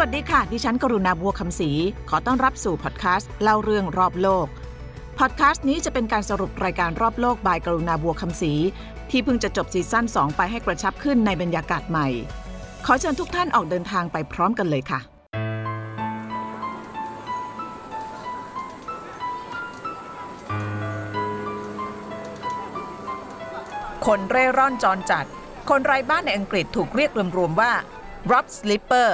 วัสดีค่ะ ดิฉันกรุณาบัวคำศรีขอต้อนรับสู่พอดแคสต์เล่าเรื่องรอบโลก พอดแคสต์นี้จะเป็นการสรุปรายการรอบโลกบายกรุณาบัวคำศรีที่เพิ่งจะจบซีซั่น2 ไปให้กระชับขึ้นในบรรยากาศใหม่ ขอเชิญทุกท่านออกเดินทางไปพร้อมกันเลยค่ะ คนเร่ร่อนจรจัด คนไร้บ้านในอังกฤษถูกเรียกรวมๆว่า rob slipper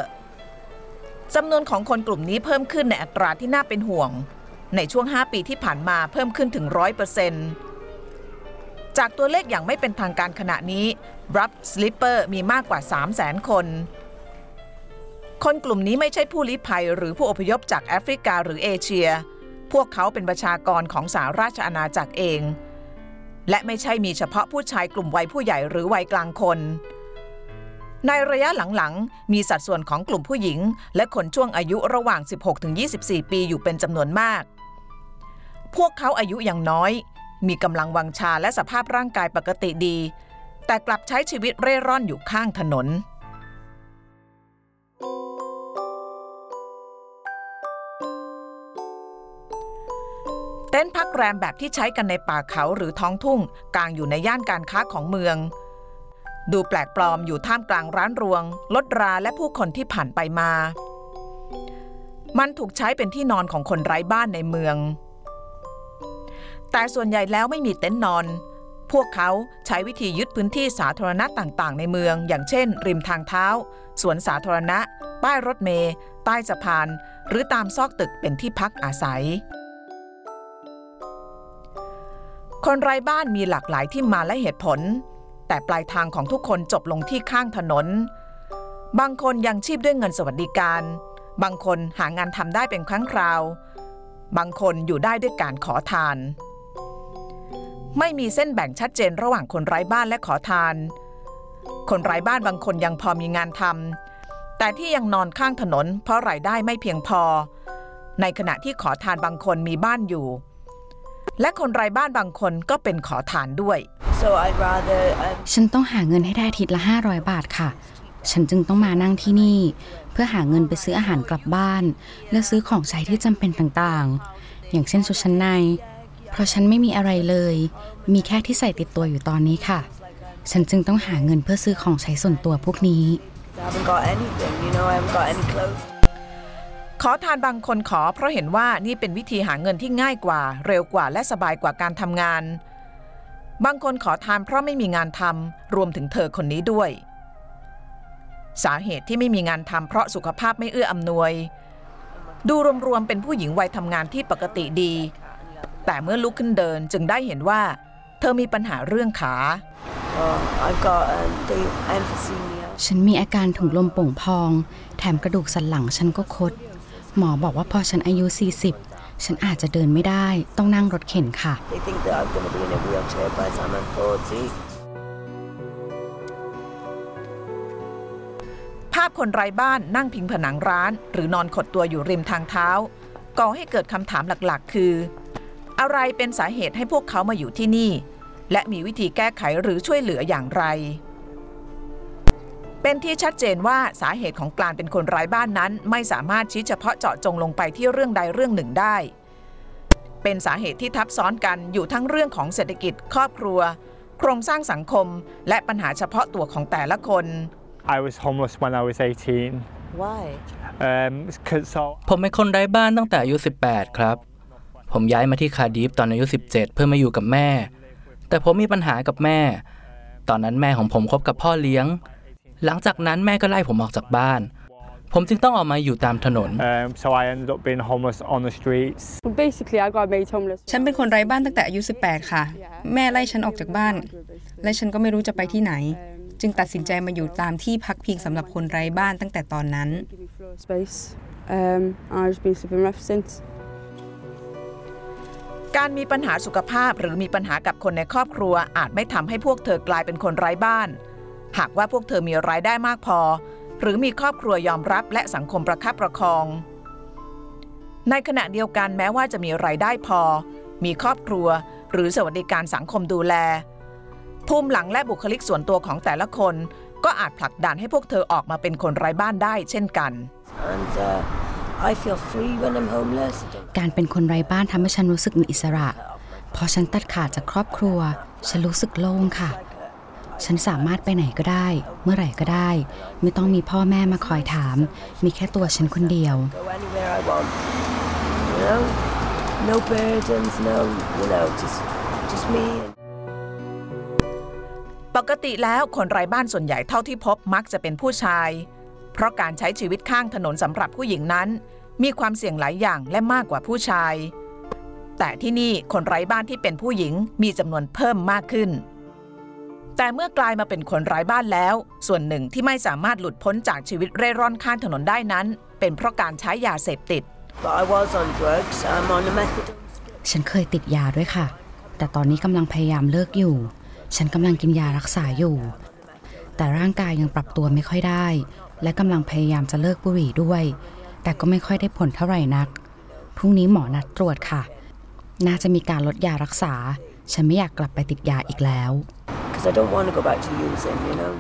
จำนวนของคนกลุ่มนี้เพิ่มขึ้นในอัตราที่น่าเป็นห่วง ในช่วง 5 ปีที่ผ่านมาเพิ่มขึ้นถึง 100%จากตัวเลขอย่างไม่เป็นทางการขณะนี้ rob slipper มีมากกว่า 300,000 คน คนกลุ่มนี้ไม่ใช่ผู้ลี้ภัยหรือผู้อพยพจากแอฟริกาหรือเอเชีย พวกเขาเป็นประชากรของสหราชอาณาจักรเอง และไม่ใช่มีเฉพาะผู้ชายกลุ่มวัยผู้ใหญ่หรือวัยกลางคน ในระยะหลังๆ มีสัดส่วนของกลุ่มผู้หญิง และคนช่วงอายุระหว่าง 16-24 ปีอยู่เป็นจำนวนมาก พวกเขาอายุยังน้อย มีกำลังวังชาและสภาพร่างกายปกติดี แต่กลับใช้ชีวิตเร่ร่อนอยู่ข้างถนน เต็นท์พักแรมแบบที่ใช้กันในป่าเขาหรือท้องทุ่ง กลางอยู่ในย่านการค้าของเมือง ดูแปลกปลอมอยู่ท่ามกลางร้านรวง รถราและผู้คนที่ผ่านไปมา มันถูกใช้เป็นที่นอนของคนไร้บ้านในเมือง แต่ส่วนใหญ่แล้วไม่มีเต็นท์นอน พวกเขาใช้วิธียึดพื้นที่สาธารณะต่างๆ ในเมือง อย่างเช่น ริมทางเท้า สวนสาธารณะ ป้ายรถเมล์ใต้สะพาน หรือตามซอกตึกเป็นที่พักอาศัยคนไร้บ้านมีหลากหลายที่มาและเหตุผล แต่ปลายทางของทุกคนจบลงที่ข้างถนน บางคนยังชีพด้วยเงินสวัสดิการ บางคนหางานทำได้เป็นครั้งคราว บางคนอยู่ได้ด้วยการขอทาน ไม่มีเส้นแบ่งชัดเจนระหว่างคนไร้บ้านและขอทาน คนไร้บ้านบางคนยังพอมีงานทำแต่ที่ยังนอนข้างถนน เพราะรายได้ไม่เพียงพอ ในขณะที่ขอทานบางคนมีบ้านอยู่ และคนไร้บ้านบางคนก็เป็นขอทานด้วย So I'd rather um, ฉันต้องหาเงินให้ได้อาทิตย์ละ 500 บาทค่ะ ฉันจึงต้องมานั่งที่นี่ เพื่อหาเงินไปซื้ออาหารกลับบ้าน และซื้อของใช้ที่จำเป็นต่างๆ อย่างเช่นชุดชั้นใน เพราะฉันไม่มีอะไรเลย มีแค่ที่ใส่ติดตัวอยู่ตอนนี้ค่ะ ฉันจึงต้องหาเงินเพื่อซื้อของใช้ส่วนตัวพวกนี้ I haven't got anything, you know, I haven't got any clothes. ขอทานบางคนขอเพราะเห็นว่านี่เป็นวิธีหาเงินที่ง่ายกว่า เร็วกว่าและสบายกว่าการทำงาน บางคนขอทานเพราะไม่มีงานทำรวมถึงเธอคนนี้ด้วย สาเหตุที่ไม่มีงานทำเพราะสุขภาพไม่เอื้ออำนวย ดูรวมๆเป็นผู้หญิงวัยทำงานที่ปกติดี แต่เมื่อลุกขึ้นเดินจึงได้เห็นว่า เธอมีปัญหาเรื่องขา Oh, I've got um, the emphysema. ฉันมีอาการถุงลมโป่งพอง แถมกระดูกสันหลังฉันก็คด หมอบอกว่าพอฉันอายุ 40 ฉันอาจจะเดินไม่ได้ ต้องนั่งรถเข็นค่ะ They think that I'm going to be in a wheelchair by the time I'm 40. ภาพคนไร้บ้านนั่งพิงผนังร้าน หรือนอนขดตัวอยู่ริมทางเท้า ก่อให้เกิดคำถามหลักๆ คือ อะไรเป็นสาเหตุให้พวกเขามาอยู่ที่นี่ และมีวิธีแก้ไขหรือช่วยเหลืออย่างไร เป็นที่ชัดเจนว่าสาเหตุของการเป็นคนไร้บ้านนั้น ไม่สามารถชี้เฉพาะเจาะจงลงไปที่เรื่องใดเรื่องหนึ่งได้ เป็นสาเหตุที่ทับซ้อนกันอยู่ทั้งเรื่องของเศรษฐกิจครอบครัว โครงสร้างสังคม และปัญหาเฉพาะตัวของแต่ละคน I was homeless when I was 18. Why? Um, 'cause- so ผมเป็นคนไร้บ้านตั้งแต่อายุ 18 ครับ ผมย้ายมาที่คาร์ดิฟตอนอายุ 17 เพื่อมาอยู่กับแม่ แต่ผมมีปัญหากับแม่ ตอนนั้นแม่ของผมคบกับพ่อเลี้ยง หลังจากนั้นแม่ก็ไล่ผมออกจากบ้าน ผมจึงต้องออกมาอยู่ตามถนน um, so I ended up being homeless on the streets. Well, basically, I got made homeless. ฉันเป็นคนไร้บ้านตั้งแต่อายุ 18 ค่ะ แม่ไล่ฉันออกจากบ้าน และฉันก็ไม่รู้จะไปที่ไหน จึงตัดสินใจมาอยู่ตามที่พักพิงสำหรับคนไร้บ้านตั้งแต่ตอนนั้น Give me floor space. Um, and I've just been sleeping ever since. การมีปัญหาสุขภาพหรือมีปัญหากับคนในครอบครัวอาจไม่ทำให้พวกเธอกลายเป็นคนไร้บ้าน หากว่าพวกเธอมีรายได้มากพอ หรือมีครอบครัวยอมรับและสังคมประคับประคอง ในขณะเดียวกันแม้ว่าจะมีรายได้พอ มีครอบครัว หรือสวัสดิการสังคมดูแล ภูมิหลังและบุคลิกส่วนตัวของแต่ละคน ก็อาจผลักดันให้พวกเธอออกมาเป็นคนไร้บ้านได้เช่นกัน And uh, I feel free when I'm homeless. I don't การเป็นคนไร้บ้านทำให้ฉันรู้สึกมีอิสระ พอฉันตัดขาดจากครอบครัว ฉันรู้สึกโล่งค่ะ ฉันสามารถไปไหนก็ได้ เมื่อไหร่ก็ได้ ไม่ต้องมีพ่อแม่มาคอยถาม มีแค่ตัวฉันคนเดียว go anywhere I want. You know, no burdens, no, you know, just just me. And ปกติแล้วคนไร้บ้านส่วนใหญ่เท่าที่พบมักจะเป็นผู้ชาย เพราะการใช้ชีวิตข้างถนนสำหรับผู้หญิงนั้น มีความเสี่ยงหลายอย่างและมากกว่าผู้ชาย แต่ที่นี่คนไร้บ้านที่เป็นผู้หญิงมีจำนวนเพิ่มมากขึ้น แต่เมื่อกลายมาเป็นคนไร้บ้านแล้ว ส่วนหนึ่งที่ไม่สามารถหลุดพ้นจากชีวิตเร่ร่อนข้างถนนได้นั้น เป็นเพราะการใช้ยาเสพติด but I was on drugs. I'm on a methadone. ฉันเคยติดยาด้วยค่ะ แต่ตอนนี้กำลังพยายามเลิกอยู่ ฉันกำลังกินยารักษาอยู่ แต่ร่างกายยังปรับตัวไม่ค่อยได้ และกำลังพยายามจะเลิกบุหรี่ด้วย แต่ก็ไม่ค่อยได้ผลเท่าไหร่นัก พรุ่งนี้หมอนัดตรวจค่ะ น่าจะมีการลดยารักษา ฉันไม่อยากกลับไปติดยาอีกแล้ว Because I don't want to go back to using, you know.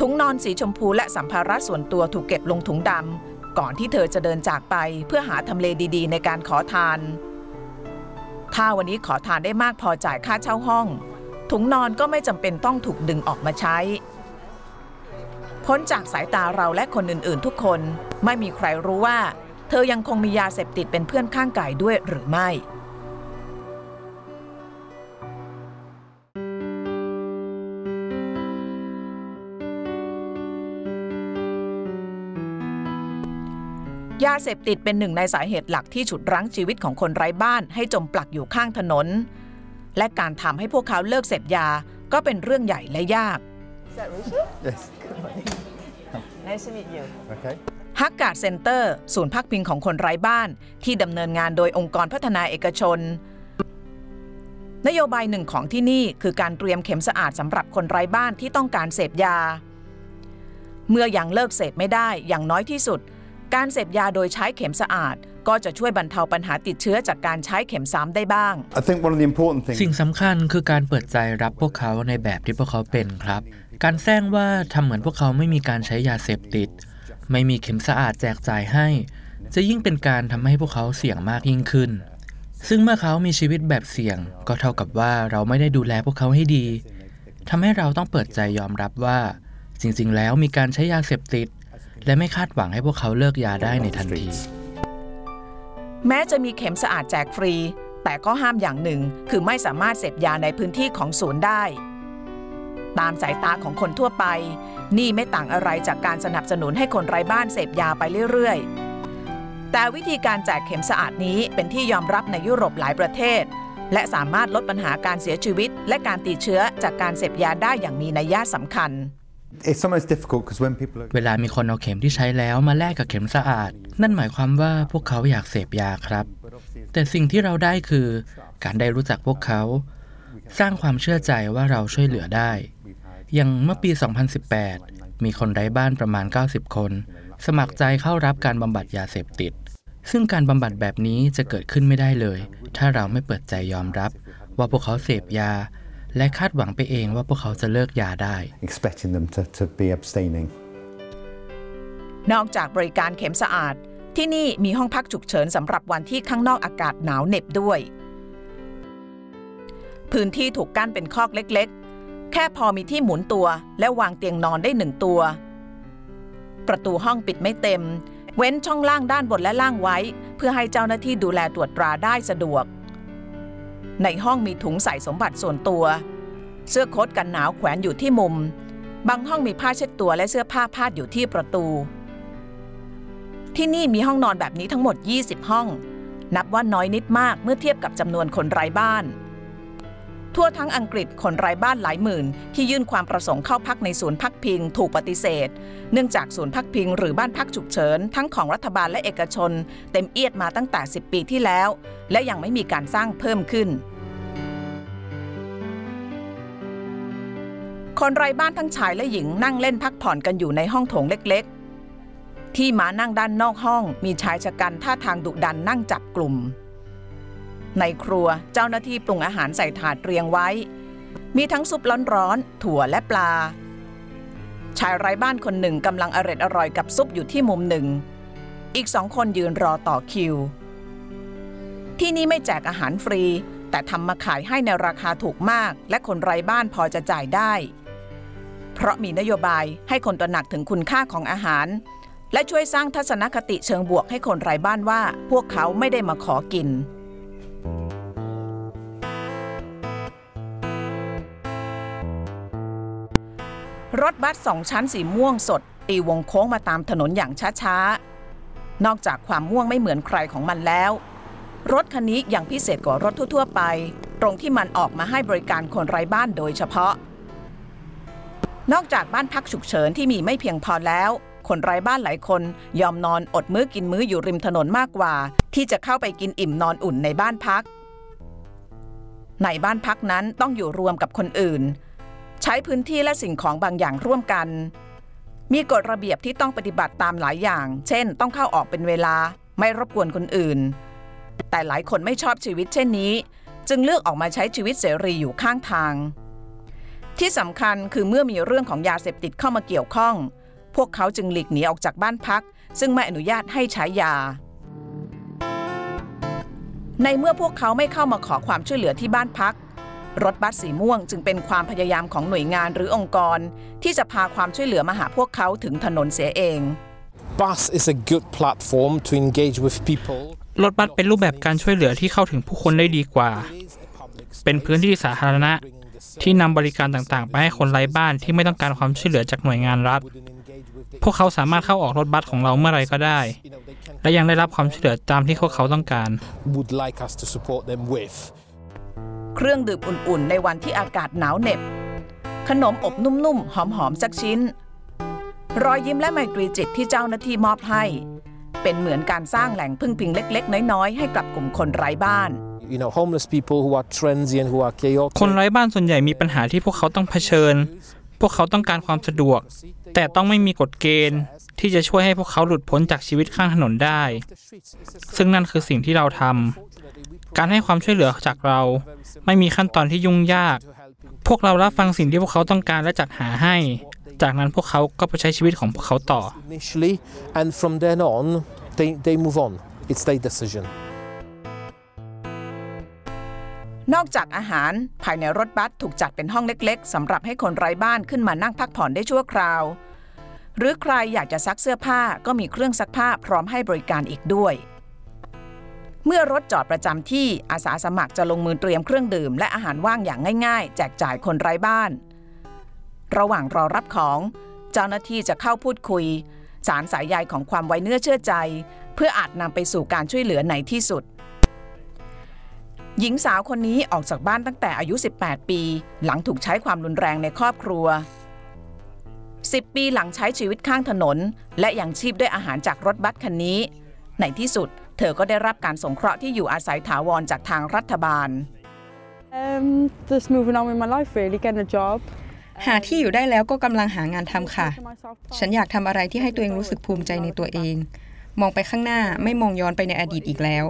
ถุงนอนสีชมพูและสัมภาระส่วนตัวถูกเก็บลงถุงดำก่อนที่เธอจะเดินจากไปเพื่อหาทำเลดีๆ ในการขอทาน ถ้าวันนี้ขอทานได้มากพอจ่ายค่าเช่าห้อง ถุงนอนก็ไม่จำเป็นต้องถูกดึงออกมาใช้ พ้นจากสายตาเราและคนอื่นๆ ทุกคนไม่มีใครรู้ว่า เธอยังคงมียาเสพติดเป็นเพื่อนข้างกายด้วยหรือไม่ ยาเสพติดเป็นหนึ่งในสาเหตุหลักที่ฉุดรั้งชีวิตของคนไร้บ้านให้จมปลักอยู่ข้างถนน และการทำให้พวกเขาเลิกเสพยาก็เป็นเรื่องใหญ่และยาก Yes. Nice to meet you. Okay. ฮักการ์ดเซ็นเตอร์ ศูนย์พักพิงของคนไร้บ้าน ที่ดำเนินงานโดยองค์กรพัฒนาเอกชน นโยบายหนึ่งของที่นี่คือการเตรียมเข็มสะอาดสำหรับคนไร้บ้านที่ต้องการเสพยา เมื่อยังเลิกเสพไม่ได้อย่างน้อยที่สุด การเสพยาโดยใช้เข็มสะอาด ก็จะช่วยบรรเทาปัญหาติดเชื้อจากการใช้เข็มซ้ำได้บ้าง I think one of the important things สิ่งสำคัญคือการเปิดใจรับพวกเขาในแบบที่พวกเขาเป็นครับ การแซงว่าทำเหมือนพวกเขาไม่มีการใช้ยาเสพติด ไม่มีเข็มสะอาดแจกจ่ายให้ จะยิ่งเป็นการทำให้พวกเขาเสี่ยงมากยิ่งขึ้น ซึ่งเมื่อเขามีชีวิตแบบเสี่ยง ก็เท่ากับว่าเราไม่ได้ดูแลพวกเขาให้ดีทำให้เราต้องเปิดใจยอมรับว่า จริง ๆ แล้วมีการใช้ยาเสพติด และไม่คาดหวังให้พวกเขาเลิกยาได้ในทันที แม้จะมีเข็มสะอาดแจกฟรี แต่ก็ห้ามอย่างหนึ่งคือไม่สามารถเสพยาในพื้นที่ของศูนย์ได้ ตามสายตาของคนทั่วไป นี่ไม่ต่างอะไรจากการสนับสนุนให้คนไร้บ้านเสพยาไปเรื่อยๆ แต่วิธีการแจกเข็มสะอาดนี้เป็นที่ยอมรับในยุโรปหลายประเทศ และสามารถลดปัญหาการเสียชีวิต และการติดเชื้อจากการเสพยาได้อย่างมีนัยยะสำคัญ it's sometimes difficult because when people are เวลามีคนเอาเข็มที่ใช้แล้วมาแลกกับเข็มสะอาด นั่นหมายความว่าพวกเขาอยากเสพยาครับ แต่สิ่งที่เราได้คือ การได้รู้จักพวกเขา สร้างความเชื่อใจว่าเราช่วยเหลือได้ อย่างเมื่อปี 2018 มีคนไร้บ้านประมาณ 90 คน สมัครใจเข้ารับการบำบัดยาเสพติด ซึ่งการบำบัดแบบนี้จะเกิดขึ้นไม่ได้เลย ถ้าเราไม่เปิดใจยอมรับ ว่าพวกเขาเสพยา และคาดหวังไปเองว่าพวกเขาจะเลิกยาได้ expecting them to, to be abstaining. นอกจากบริการเข็มสะอาด ที่นี่มีห้องพักฉุกเฉินสำหรับวันที่ข้างนอกอากาศหนาวเหน็บด้วย พื้นที่ถูกกั้นเป็นคอกเล็กๆ แค่พอมีที่หมุนตัวและวางเตียงนอนได้หนึ่งตัว ประตูห้องปิดไม่เต็ม เว้นช่องล่างด้านบนและล่างไว้ เพื่อให้เจ้าหน้าที่ดูแลตรวจตราได้สะดวก ในห้องมีถุงใส่สมบัติส่วนตัว เสื้อโค้ทกันหนาวแขวนอยู่ที่มุม บางห้องมีผ้าเช็ดตัวและเสื้อผ้าพาดอยู่ที่ประตู ที่นี่มีห้องนอนแบบนี้ทั้งหมด 20 ห้อง นับว่าน้อยนิดมากเมื่อเทียบกับจำนวนคนไร้บ้าน ทั่วทั้งอังกฤษคนไร้บ้านหลายหมื่น ที่ยื่นความประสงค์เข้าพักในศูนย์พักพิง ถูกปฏิเสธ เนื่องจากศูนย์พักพิง หรือบ้านพักฉุกเฉิน ทั้งของรัฐบาลและเอกชน เต็มเอียดมาตั้งแต่ 10 ปีที่แล้ว และยังไม่มีการสร้างเพิ่มขึ้น คนไร้บ้านทั้งชายและหญิงนั่งเล่นพักผ่อนกันอยู่ในห้องโถงเล็กๆ ที่มานั่งด้านนอกห้อง มีชายชะกันท่าทางดุดันนั่งจับกลุ่ม ในครัวเจ้าหน้าที่ปรุงอาหารใส่ถาดเรียงไว้ มีทั้งซุปร้อนๆถั่วและปลา ชายไร้บ้านคนหนึ่งกำลังอร็ดอร่อยกับซุปอยู่ที่มุมหนึ่ง อีกสองคนยืนรอต่อคิว ที่นี่ไม่แจกอาหารฟรี แต่ทำมาขายให้ในราคาถูกมาก และคนไร้บ้านพอจะจ่ายได้ เพราะมีนโยบายให้คนตระหนักถึงคุณค่าของอาหาร และช่วยสร้างทัศนคติเชิงบวกให้คนไร้บ้านว่า พวกเขาไม่ได้มาขอกิน รถบัสสองชั้นสีม่วงสด ตีวงโค้งมาตามถนนอย่างช้าๆ นอกจากความม่วงไม่เหมือนใครของมันแล้ว รถคันนี้ยังพิเศษกว่ารถทั่ว ๆ ไป ตรงที่มันออกมาให้บริการคนไร้บ้านโดยเฉพาะ นอกจากบ้านพักฉุกเฉินที่มีไม่เพียงพอแล้ว คนไร้บ้านหลายคนยอมนอนอดมื้อกินมื้ออยู่ริมถนนมากกว่า ที่จะเข้าไปกินอิ่มนอนอุ่นในบ้านพักในบ้านพักนั้นต้องอยู่รวมกับคนอื่น ใช้พื้นที่และสิ่งของบางอย่างร่วมกัน มีกฎระเบียบที่ต้องปฏิบัติตามหลายอย่าง เช่น ต้องเข้าออกเป็นเวลา ไม่รบกวนคนอื่น แต่หลายคนไม่ชอบชีวิตเช่นนี้ จึงเลือกออกมาใช้ชีวิตเสรีอยู่ข้างทาง ที่สำคัญคือเมื่อมีเรื่องของยาเสพติดเข้ามาเกี่ยวข้อง พวกเขาจึงหลีกหนีออกจากบ้านพัก ซึ่งไม่อนุญาตให้ใช้ยาในเมื่อพวกเขาไม่เข้ามาขอความช่วยเหลือที่บ้านพัก รถบัสสีม่วงจึงเป็นความพยายามของหน่วยงานหรือองค์กร ที่จะพาความช่วยเหลือมาหาพวกเขาถึงถนนเสียเอง Bus is a good platform to engage with people. รถบัสเป็นรูปแบบการช่วยเหลือที่เข้าถึงผู้คนได้ดีกว่า เป็นพื้นที่สาธารณะ ที่นำบริการต่างๆ ไปให้คนไร้บ้านที่ไม่ต้องการความช่วยเหลือจากหน่วยงานรัฐ พวกเขาสามารถเข้าออกรถบัสของเราเมื่อไรก็ได้ และยังได้รับความช่วยเหลือตามที่พวกเขาต้องการ Would like us to support them with. เครื่องดื่มอุ่นๆ ในวันที่อากาศหนาวเหน็บ ขนมอบนุ่มๆ หอมๆ สักชิ้น รอยยิ้มและไมตรีจิตที่เจ้าหน้าที่มอบให้ เป็นเหมือนการสร้างแหล่งพึ่งพิงเล็ก ๆ น้อย ๆ ให้กับกลุ่มคนไร้บ้าน You know, homeless people who are transient, who are chaotic. คนไร้บ้านส่วนใหญ่มีปัญหาที่พวกเขาต้องเผชิญ พวกเขาต้องการความสะดวก แต่ต้องไม่มีกฎเกณฑ์ ที่จะช่วยให้พวกเขาหลุดพ้นจากชีวิตข้างถนนได้ ซึ่งนั่นคือสิ่งที่เราทำ การให้ความช่วยเหลือจากเรา ไม่มีขั้นตอนที่ยุ่งยาก พวกเรารับฟังสิ่งที่พวกเขาต้องการและจัดหาให้ จากนั้นพวกเขาก็ไปใช้ชีวิตของพวกเขาต่อ initially, and from then on, they, they move on. It's their decision. นอกจากอาหารภายในรถบัสถูกจัดเป็นห้องเล็กๆสำหรับให้คนไร้บ้านขึ้นมานั่งพักผ่อนได้ชั่วคราว หรือใครอยากจะซักเสื้อผ้าก็มีเครื่องซักผ้าพร้อมให้บริการอีกด้วย เมื่อรถจอดประจำที่อาสาสมัครจะลงมือเตรียมเครื่องดื่ม และอาหารว่างอย่างง่ายๆ แจกจ่ายคนไร้บ้าน ระหว่างรอรับของ เจ้าหน้าที่จะเข้าพูดคุย สารสายใยของความไว้เนื้อเชื่อใจ เพื่ออาจนำไปสู่การช่วยเหลือในที่สุด หญิงสาวคนนี้ออกจากบ้านตั้งแต่อายุ 18 ปี หลังถูกใช้ความรุนแรงในครอบครัว 10 ปีหลังใช้ชีวิตข้างถนน และยังชีพด้วยอาหารจากรถบัสคันนี้ในที่สุด เธอก็ได้รับการสงเคราะห์ที่อยู่อาศัยถาวรจากทางรัฐบาล Um, just moving on with my life, really, getting a job. หาที่อยู่ได้แล้วก็กำลังหางานทำค่ะ ฉันอยากทำอะไรที่ให้ตัวเองรู้สึกภูมิใจในตัวเอง มองไปข้างหน้าไม่มองย้อนไปในอดีตอีกแล้ว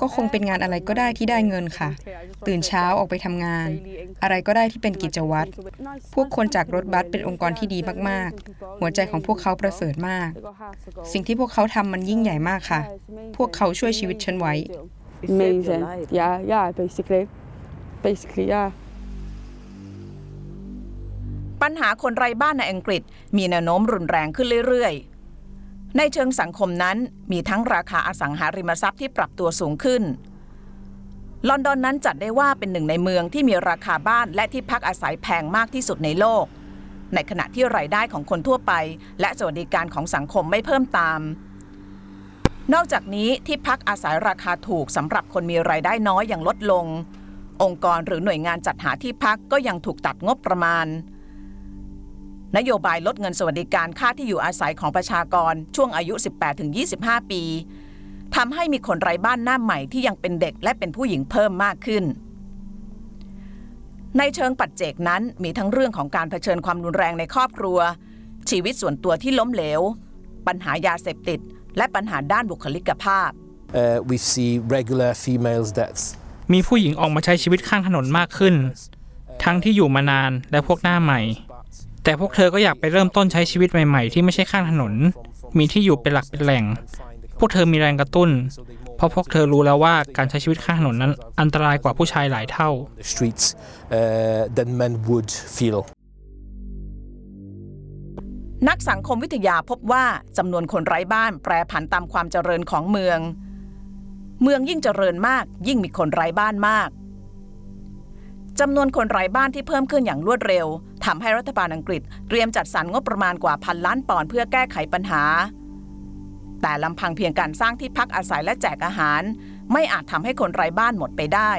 ก็คงเป็นงานอะไรก็ได้ที่ได้เงินค่ะ ตื่นเช้าออกไปทำงาน อะไรก็ได้ที่เป็นกิจวัตร พวกคนจากรถบัสเป็นองค์กรที่ดีมากๆ หัวใจของพวกเขาประเสริฐมาก สิ่งที่พวกเขาทำมันยิ่งใหญ่มากค่ะ พวกเขาช่วยชีวิตฉันไว้ Amazing. Yeah, yeah, basically. Basically, yeah. ปัญหาคนไร้บ้านในอังกฤษ มีแนวโน้มรุนแรงขึ้นเรื่อยๆ ในเชิงสังคมนั้นมีทั้งราคาอสังหาริมทรัพย์ที่ปรับตัวสูงขึ้น ลอนดอนนั้นจัดได้ว่าเป็นหนึ่งในเมืองที่มีราคาบ้านและที่พักอาศัยแพงมากที่สุดในโลก ในขณะที่รายได้ของคนทั่วไป และสวัสดิการของสังคมไม่เพิ่มตาม นอกจากนี้ที่พักอาศัยราคาถูกสำหรับคนมีรายได้น้อยอย่างลดลง องค์กรหรือหน่วยงานจัดหาที่พักก็ยังถูกตัดงบประมาณ นโยบายลดเงินสวัสดิการค่าที่อยู่อาศัยของประชากรช่วงอายุ 18-25 ปีทำให้มีคนไร้บ้านหน้าใหม่ที่ยังเป็นเด็กและเป็นผู้หญิงเพิ่มมากขึ้น ในเชิงปัจเจกนั้นมีทั้งเรื่องของการเผชิญความรุนแรงในครอบครัว ชีวิตส่วนตัวที่ล้มเหลว ปัญหายาเสพติด และปัญหาด้านบุคลิกภาพ Uh, we see regular females deaths. มีผู้หญิงออกมาใช้ชีวิตข้างถนนมากขึ้น ทั้งที่อยู่มานานและพวกหน้าใหม่ แต่พวกเธอก็อยากไปเริ่มต้นใช้ชีวิตใหม่ ๆ ที่ไม่ใช่ข้างถนน มีที่อยู่เป็นหลักเป็นแหล่ง พวกเธอมีแรงกระตุ้น เพราะพวกเธอรู้แล้วว่าการใช้ชีวิตข้างถนนนั้น อันตรายกว่าผู้ชายหลายเท่า the streets uh, than men would feel. นักสังคมวิทยาพบว่าจำนวนคนไร้บ้านแปรผันตามความเจริญของเมือง เมืองยิ่งเจริญมากยิ่งมีคนไร้บ้านมาก จำนวนคนไร้บ้านที่เพิ่มขึ้นอย่างรวดเร็วทำให้รัฐบาลอังกฤษเตรียมจัดสรรงบประมาณกว่าพันล้านปอนด์เพื่อแก้ไขปัญหา แต่ลำพังเพียงการสร้างที่พักอาศัยและแจกอาหาร ไม่อาจทำให้คนไร้บ้านหมดไปได้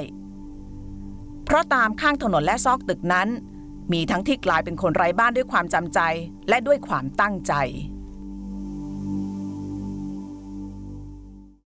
เพราะตามข้างถนนและซอกตึกนั้น มีทั้งที่กลายเป็นคนไร้บ้านด้วยความจำใจ และด้วยความตั้งใจ